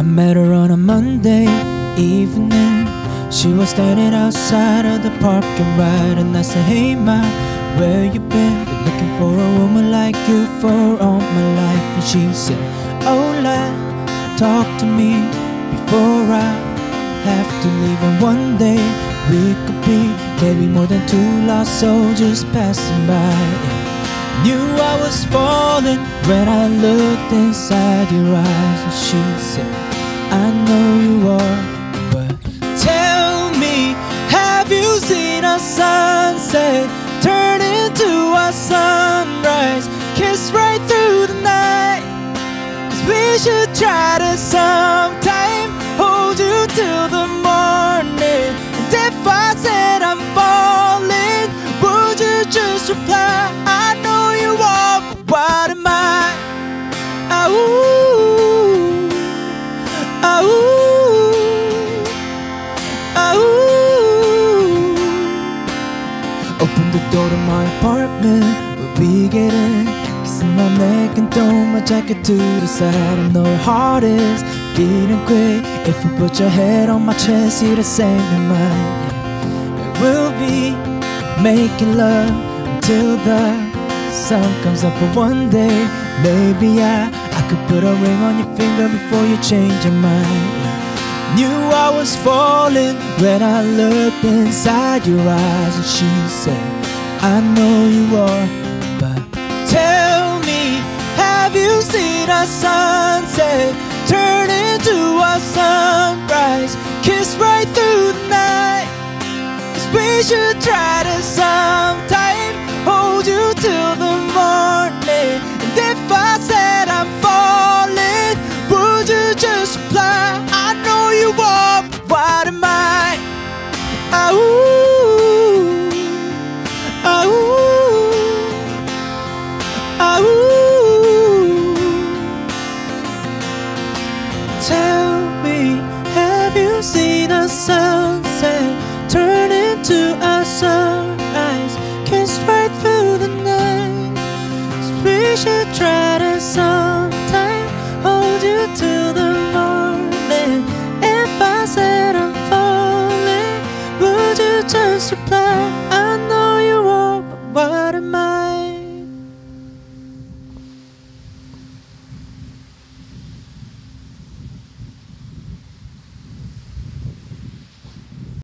I met her on a Monday evening. She was standing outside of the parking lot, and I said, Hey, ma, where you been? Been looking for a woman like you for all my life. And she said, Oh, lad, talk to me before I have to leave. And one day we could be maybe more than two lost soldiers passing by. Knew I was falling when I looked inside your eyes, and she said, I know you are. But tell me, have you seen a sunset turn into a sunrise? Kiss right through the night. We should try to sometime hold you till the morning. And if I said I'm falling, would you just reply? The door to my apartment where we get in. Kissing my neck and throw my jacket to the side. I know your heart is beating quick. If you put your head on my chest, you're the same in mine. We'll be making love until the sun comes up. But one day, maybe I, I could put a ring on your finger before you change your mind. Knew I was falling when I looked inside your eyes, and she said, I know you are, but tell me, have you seen a sunset turn into a sunrise? Kiss right through the night. We should try to sometime hold you till the morning. And if I said I'm falling, would you just reply? Should try to sometime hold you till the morning. If I said I'm falling, would you just reply?